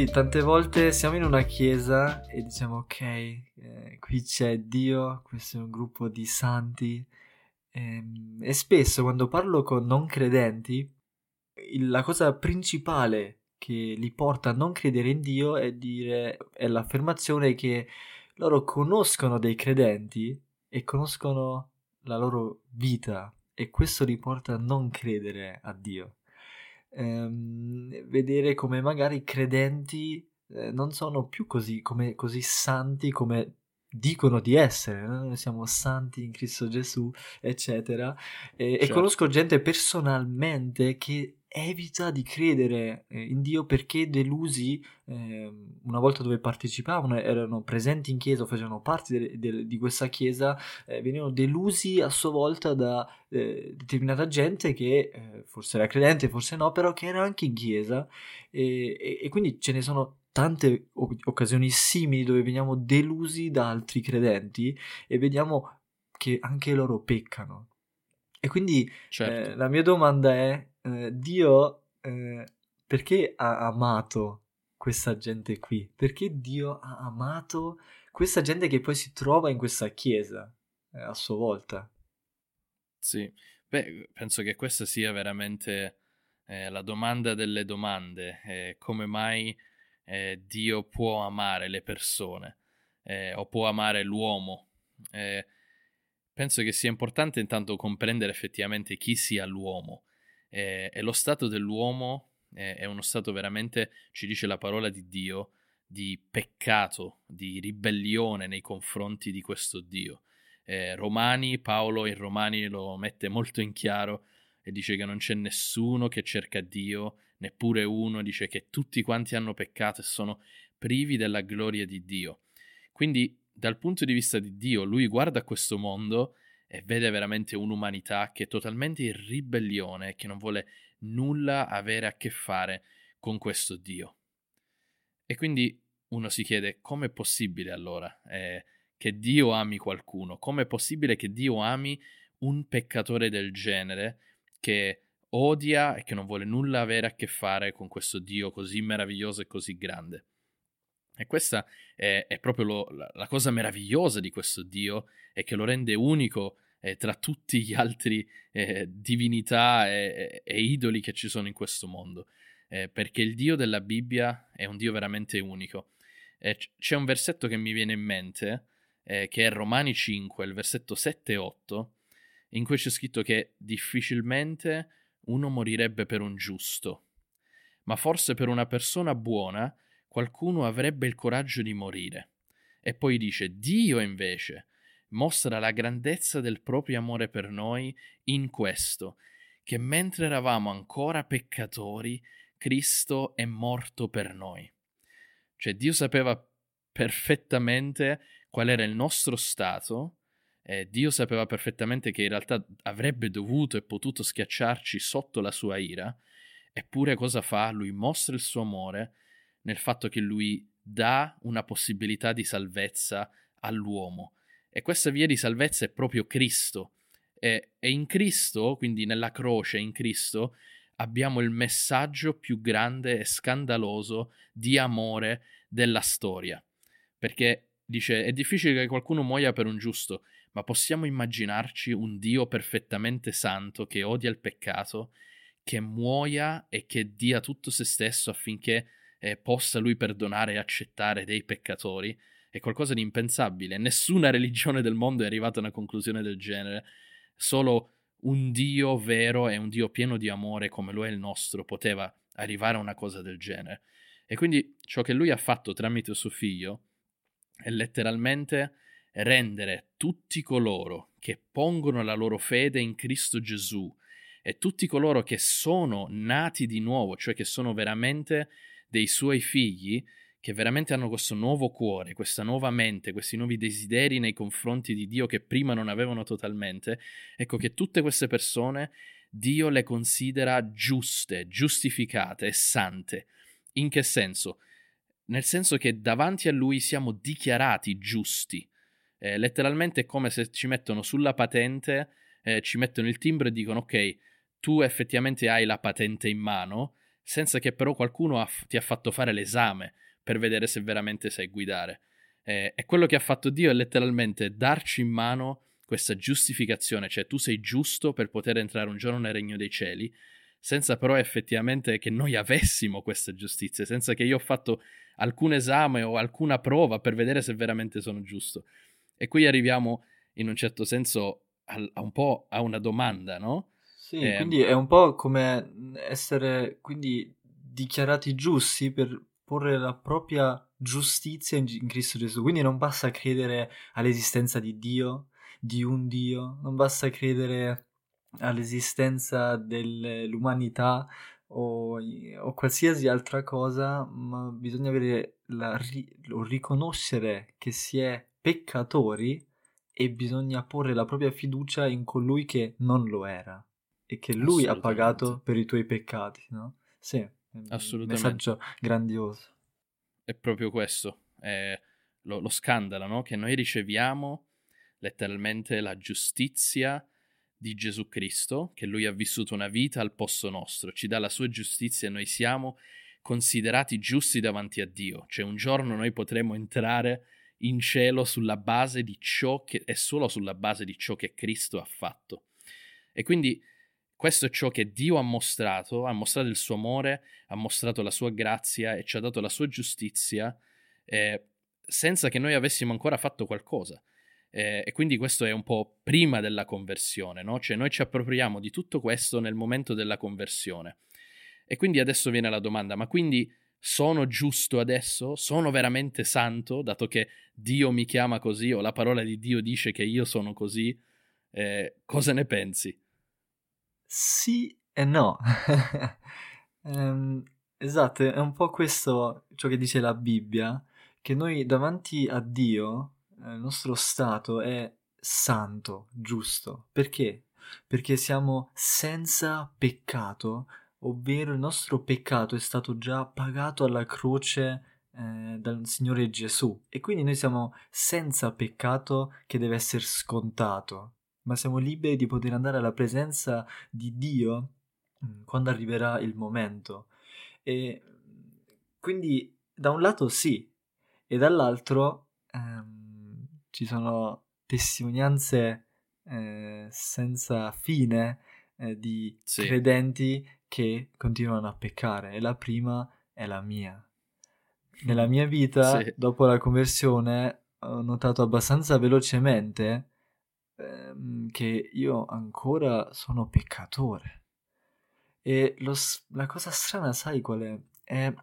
Sì, tante volte siamo in una chiesa e diciamo ok, eh, qui c'è Dio, questo è un gruppo di santi e, ehm, e spesso quando parlo con non credenti la cosa principale che li porta a non credere in Dio è, dire, è l'affermazione che loro conoscono dei credenti e conoscono la loro vita e questo li porta a non credere a Dio. Ehm, vedere come magari i credenti eh, non sono più così, come, così santi come dicono di essere, noi siamo santi in Cristo Gesù, eccetera. E, certo. e conosco gente personalmente che evita di credere eh, in Dio perché delusi eh, una volta dove partecipavano, erano presenti in chiesa o facevano parte de- de- di questa chiesa, eh, venivano delusi a sua volta da eh, determinata gente che eh, forse era credente, forse no, però che era anche in chiesa e, e, e quindi ce ne sono tante occasioni simili dove veniamo delusi da altri credenti e vediamo che anche loro peccano. E quindi certo. la mia domanda è eh, Dio eh, perché ha amato questa gente qui? Perché Dio ha amato questa gente che poi si trova in questa chiesa eh, a sua volta? Sì, beh, penso che questa sia veramente eh, la domanda delle domande, eh, come mai Dio può amare le persone o può amare l'uomo. penso che sia importante intanto comprendere effettivamente chi sia l'uomo e, e lo stato dell'uomo è, è uno stato veramente, ci dice la parola di Dio, di peccato, di ribellione nei confronti di questo Dio. Eh, Romani, Paolo in Romani lo mette molto in chiaro e dice che non c'è nessuno che cerca Dio, neppure uno, dice che tutti quanti hanno peccato e sono privi della gloria di Dio. Quindi dal punto di vista di Dio, lui guarda questo mondo e vede veramente un'umanità che è totalmente in ribellione, che non vuole nulla avere a che fare con questo Dio. E quindi uno si chiede come è possibile allora eh, che Dio ami qualcuno? Come è possibile che Dio ami un peccatore del genere che odia e che non vuole nulla avere a che fare con questo Dio così meraviglioso e così grande? E questa è, è proprio lo, la, la, cosa meravigliosa di questo Dio e che lo rende unico eh, tra tutti gli altri eh, divinità e, e, idoli che ci sono in questo mondo. Eh, perché il Dio della Bibbia è un Dio veramente unico. c'è un versetto che mi viene in mente, eh, che è Romani 5, il versetto 7 e 8, in cui c'è scritto che difficilmente uno morirebbe per un giusto, ma forse per una persona buona qualcuno avrebbe il coraggio di morire. E poi dice, Dio invece mostra la grandezza del proprio amore per noi in questo, che mentre eravamo ancora peccatori, Cristo è morto per noi. Cioè Dio sapeva perfettamente qual era il nostro stato, eh, Dio sapeva perfettamente che in realtà avrebbe dovuto e potuto schiacciarci sotto la sua ira, eppure cosa fa? Lui mostra il suo amore nel fatto che lui dà una possibilità di salvezza all'uomo. E questa via di salvezza è proprio Cristo. E, e in Cristo, quindi nella croce, in Cristo, abbiamo il messaggio più grande e scandaloso di amore della storia. Perché dice, è difficile che qualcuno muoia per un giusto, ma possiamo immaginarci un Dio perfettamente santo che odia il peccato, che muoia e che dia tutto se stesso affinché eh, possa lui perdonare e accettare dei peccatori, è qualcosa di impensabile. Nessuna religione del mondo è arrivata a una conclusione del genere. Solo un Dio vero e un Dio pieno di amore come lo è il nostro poteva arrivare a una cosa del genere. E quindi ciò che lui ha fatto tramite suo figlio è letteralmente rendere tutti coloro che pongono la loro fede in Cristo Gesù e tutti coloro che sono nati di nuovo, cioè che sono veramente dei suoi figli che veramente hanno questo nuovo cuore, questa nuova mente, questi nuovi desideri nei confronti di Dio che prima non avevano totalmente, ecco che tutte queste persone Dio le considera giuste, giustificate e sante. In che senso? Nel senso che davanti a Lui siamo dichiarati giusti. Eh, letteralmente è come se ci mettono sulla patente, eh, ci mettono il timbro e dicono ok, tu effettivamente hai la patente in mano, senza che però qualcuno ha, ti ha fatto fare l'esame per vedere se veramente sai guidare. Eh, e quello che ha fatto Dio è letteralmente darci in mano questa giustificazione, cioè tu sei giusto per poter entrare un giorno nel regno dei cieli, senza però effettivamente che noi avessimo questa giustizia, senza che io ho fatto alcun esame o alcuna prova per vedere se veramente sono giusto. E qui arriviamo in un certo senso a, a un po' a una domanda, no? Sì, eh, quindi è un po' come essere quindi dichiarati giusti per porre la propria giustizia in, in Cristo Gesù. Quindi non basta credere all'esistenza di Dio, di un Dio, non basta credere all'esistenza dell'umanità o, o, qualsiasi altra cosa, ma bisogna avere la, o riconoscere che si è peccatori e bisogna porre la propria fiducia in colui che non lo era e che lui ha pagato per i tuoi peccati, no? Sì, assolutamente. Un messaggio grandioso. È proprio questo, è lo, lo scandalo, no? Che noi riceviamo letteralmente la giustizia di Gesù Cristo, che lui ha vissuto una vita al posto nostro, ci dà la sua giustizia e noi siamo considerati giusti davanti a Dio, cioè un giorno noi potremo entrare in cielo sulla base di ciò che è solo sulla base di ciò che Cristo ha fatto. E quindi questo è ciò che Dio ha mostrato, ha mostrato il suo amore, ha mostrato la sua grazia e ci ha dato la sua giustizia, eh, senza che noi avessimo ancora fatto qualcosa. Eh, e quindi questo è un po' prima della conversione, no? Cioè noi ci appropriamo di tutto questo nel momento della conversione. E quindi adesso viene la domanda, ma quindi sono giusto adesso? Sono veramente santo, dato che Dio mi chiama così o la parola di Dio dice che io sono così? Eh, cosa ne pensi? Sì e no. um, esatto, è un po' questo ciò che dice la Bibbia, che noi davanti a Dio eh, il nostro stato è santo, giusto. Perché? Perché siamo senza peccato, ovvero il nostro peccato è stato già pagato alla croce eh, dal Signore Gesù e quindi noi siamo senza peccato che deve essere scontato, ma siamo liberi di poter andare alla presenza di Dio mm, quando arriverà il momento. E quindi da un lato sì, e dall'altro ehm, ci sono testimonianze eh, senza fine eh, di sì. credenti che continuano a peccare e la prima è la mia. Nella mia vita, sì. dopo la conversione, ho notato abbastanza velocemente ehm, che io ancora sono peccatore. E lo, la cosa strana, sai qual è? È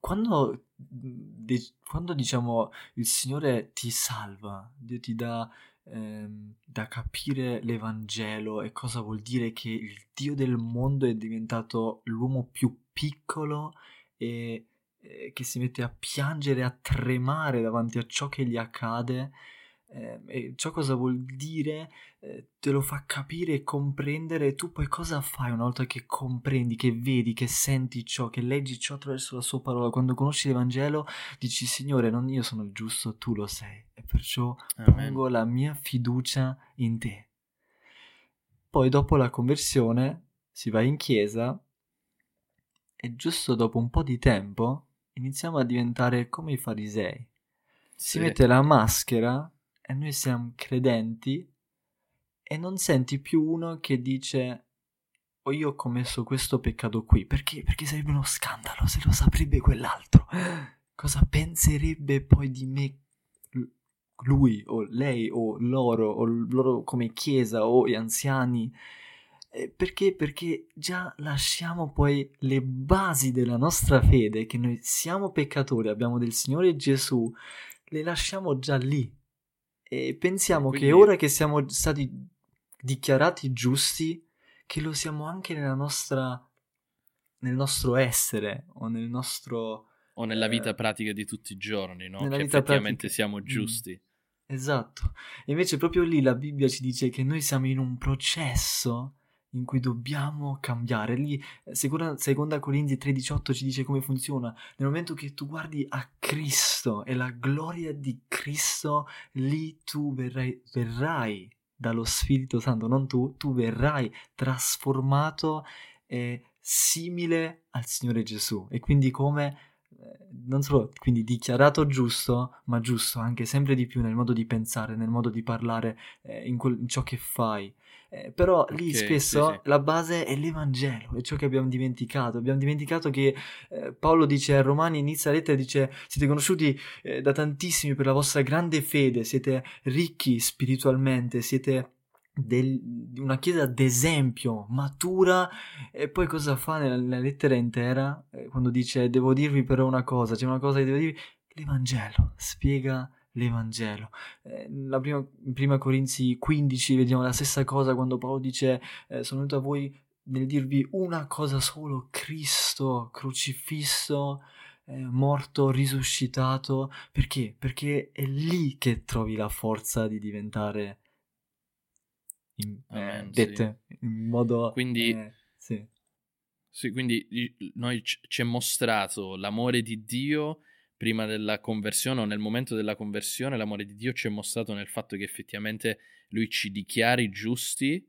quando, de- quando diciamo il Signore ti salva, Dio ti dà ehm, da capire l'Evangelo e cosa vuol dire che il Dio del mondo è diventato l'uomo più piccolo e che si mette a piangere, a tremare davanti a ciò che gli accade eh, e ciò cosa vuol dire eh, te lo fa capire e comprendere e tu poi cosa fai una volta che comprendi, che vedi, che senti ciò, che leggi ciò attraverso la sua parola, quando conosci l'Evangelo dici Signore non io sono il giusto, tu lo sei e perciò Amen. pongo la mia fiducia in te. Poi dopo la conversione si va in chiesa e giusto dopo un po' di tempo iniziamo a diventare come i farisei. Si sì. mette la maschera e noi siamo credenti e non senti più uno che dice o oh, io ho commesso questo peccato qui, perché? Perché sarebbe uno scandalo se lo saprebbe quell'altro. Cosa penserebbe poi di me lui o lei o loro o loro come chiesa o gli anziani? Eh, perché? Perché già lasciamo poi le basi della nostra fede, che noi siamo peccatori, abbiamo del Signore Gesù, le lasciamo già lì e pensiamo quindi... che ora che siamo stati dichiarati giusti, che lo siamo anche nella nostra, nel nostro essere o nel nostro... O nella vita eh, pratica di tutti i giorni, no? Che effettivamente pratica. siamo mm. giusti. Mm. Esatto. E invece proprio lì la Bibbia ci dice che noi siamo in un processo in cui dobbiamo cambiare. Lì, seconda, seconda Corinzi 3,18 ci dice come funziona. Nel momento che tu guardi a Cristo e la gloria di Cristo, lì tu verrai, verrai dallo Spirito Santo, non tu, tu verrai trasformato e simile al Signore Gesù e quindi come eh, non solo quindi dichiarato giusto, ma giusto anche sempre di più nel modo di pensare, nel modo di parlare, eh, in, quel, in, ciò che fai. Eh, però lì okay, spesso sì, sì. la base è l'Evangelo, è ciò che abbiamo dimenticato. Abbiamo dimenticato che eh, Paolo dice a Romani, inizia la lettera, dice siete conosciuti eh, da tantissimi per la vostra grande fede, siete ricchi spiritualmente, siete del, una chiesa d'esempio, matura, e poi cosa fa nella, nella lettera intera? Eh, quando dice devo dirvi però una cosa, c'è una cosa che devo dirvi, l'Evangelo, spiega l'Evangelo. Eh, la prima, in prima Corinzi 15 vediamo la stessa cosa quando Paolo dice eh, sono venuto a voi nel dirvi una cosa solo, Cristo crocifisso, eh, morto, risuscitato. Perché? Perché è lì che trovi la forza di diventare in, Amen, dette sì. in modo... Quindi... Eh, sì. sì. quindi noi ci è mostrato l'amore di Dio prima della conversione o nel momento della conversione, l'amore di Dio ci è mostrato nel fatto che effettivamente Lui ci dichiari giusti,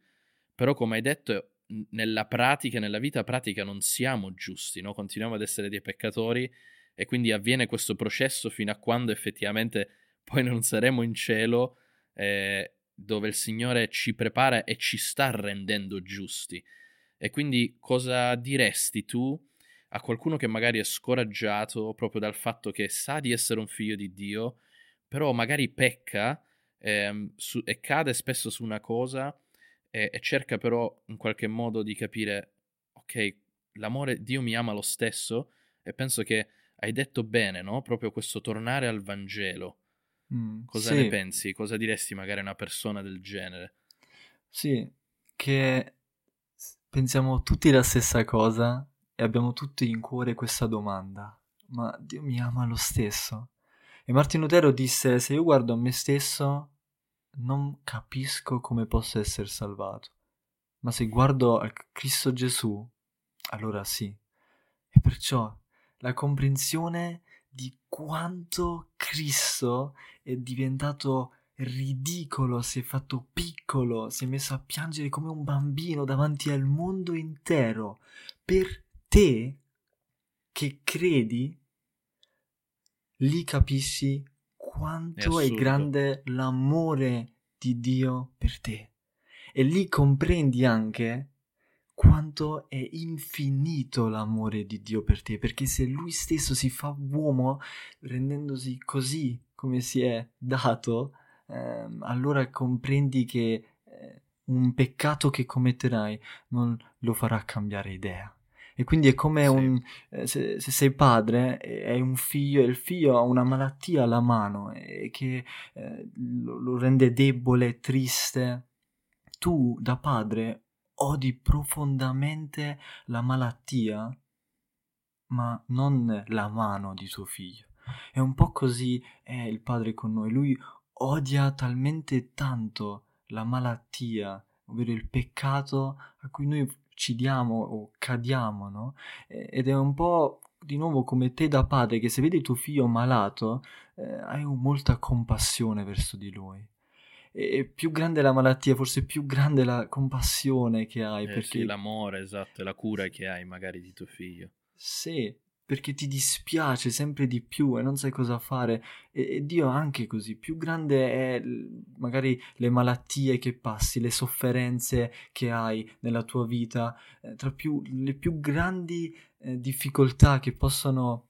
però come hai detto nella pratica, nella vita pratica non siamo giusti, no? continuiamo ad essere dei peccatori e quindi avviene questo processo fino a quando effettivamente poi non saremo in cielo eh, dove il Signore ci prepara e ci sta rendendo giusti. E quindi cosa diresti tu a qualcuno che magari è scoraggiato proprio dal fatto che sa di essere un figlio di Dio, però magari pecca ehm, su, e cade spesso su una cosa e, e cerca però in qualche modo di capire, ok, l'amore, Dio mi ama lo stesso e penso che hai detto bene, no? Proprio questo tornare al Vangelo Mm, Cosa sì. ne pensi? Cosa diresti magari a una persona del genere? Sì, che pensiamo tutti la stessa cosa e abbiamo tutti in cuore questa domanda. Ma Dio mi ama lo stesso? E Martin Lutero disse, se io guardo a me stesso, non capisco come posso essere salvato. Ma se guardo a Cristo Gesù, allora sì. E perciò la comprensione di quanto Cristo è diventato ridicolo, si è fatto piccolo, si è messo a piangere come un bambino davanti al mondo intero per te che credi, lì capisci quanto è, è grande l'amore di Dio per te. E lì comprendi anche quanto è infinito l'amore di Dio per te, perché se lui stesso si fa uomo rendendosi così come si è dato, eh, allora comprendi che eh, un peccato che commetterai non lo farà cambiare idea. E quindi è come sì. un... Eh, se, se, sei padre e un figlio e il figlio ha una malattia alla mano e che eh, lo, lo rende debole, triste, tu da padre odi profondamente la malattia, ma non la mano di tuo figlio. È un po' così è il padre con noi. Lui odia talmente tanto la malattia, ovvero il peccato a cui noi ci diamo o cadiamo, no? Ed è un po' di nuovo come te da padre che se vedi tuo figlio malato eh, hai molta compassione verso di lui e più grande la malattia, forse più grande la compassione che hai. Eh perché... Sì, l'amore, esatto, e la cura che hai magari di tuo figlio. Sì, perché ti dispiace sempre di più e non sai cosa fare. E, e Dio anche così, più grande è magari le malattie che passi, le sofferenze che hai nella tua vita, eh, tra più, le più grandi eh, difficoltà che possono,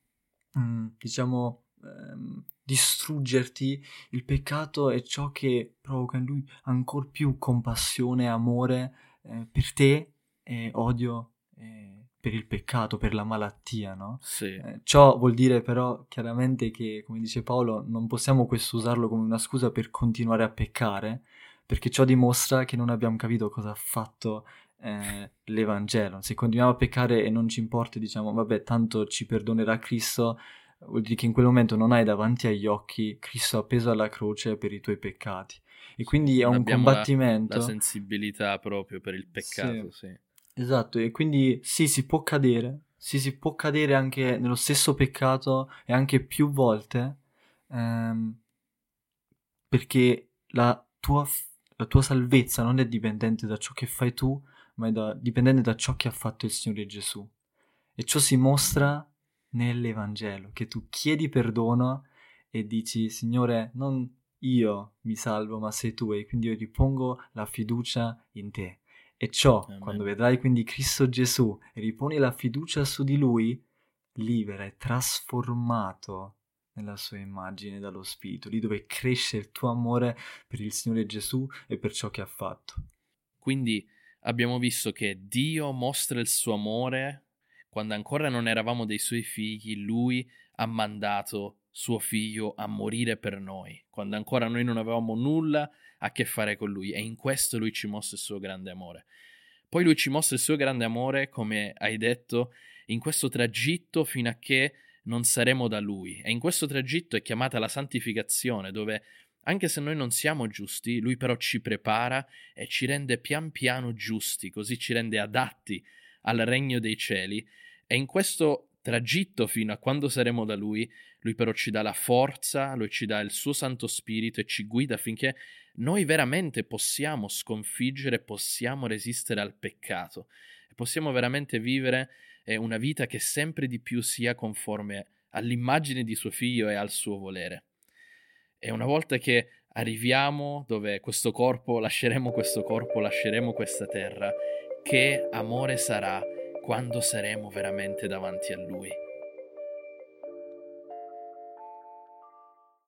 mh, mm, diciamo, ehm, distruggerti, il peccato è ciò che provoca in lui ancora più compassione amore eh, per te e odio eh, per il peccato, per la malattia, no? Sì. Eh, ciò vuol dire però chiaramente che, come dice Paolo, non possiamo questo usarlo come una scusa per continuare a peccare, perché ciò dimostra che non abbiamo capito cosa ha fatto eh, l'Evangelo. Se continuiamo a peccare e non ci importa, diciamo, vabbè, tanto ci perdonerà Cristo, vuol dire che in quel momento non hai davanti agli occhi Cristo appeso alla croce per i tuoi peccati. E quindi è un combattimento. La, la, sensibilità proprio per il peccato, sì. sì. Esatto, e quindi sì, si può cadere, sì, si può cadere anche nello stesso peccato e anche più volte, ehm, perché la tua, la tua salvezza non è dipendente da ciò che fai tu, ma è da, dipendente da ciò che ha fatto il Signore Gesù. E ciò si mostra nell'Evangelo, che tu chiedi perdono e dici, Signore, non io mi salvo, ma sei tu, e quindi io ripongo la fiducia in te. E ciò, Amen. quando vedrai quindi Cristo Gesù e riponi la fiducia su di Lui, lì verrai trasformato nella sua immagine dallo Spirito, lì dove cresce il tuo amore per il Signore Gesù e per ciò che ha fatto. Quindi abbiamo visto che Dio mostra il suo amore quando ancora non eravamo dei suoi figli, lui ha mandato suo figlio a morire per noi, quando ancora noi non avevamo nulla a che fare con lui e in questo lui ci mostra il suo grande amore. Poi lui ci mostra il suo grande amore, come hai detto, in questo tragitto fino a che non saremo da lui. E in questo tragitto è chiamata la santificazione, dove anche se noi non siamo giusti, lui però ci prepara e ci rende pian piano giusti, così ci rende adatti al regno dei cieli e in questo tragitto fino a quando saremo da Lui, Lui però ci dà la forza, Lui ci dà il suo Santo Spirito e ci guida affinché noi veramente possiamo sconfiggere, possiamo resistere al peccato e possiamo veramente vivere eh, una vita che sempre di più sia conforme all'immagine di suo figlio e al suo volere. E una volta che arriviamo dove questo corpo, lasceremo questo corpo, lasceremo questa terra, che amore sarà quando saremo veramente davanti a Lui.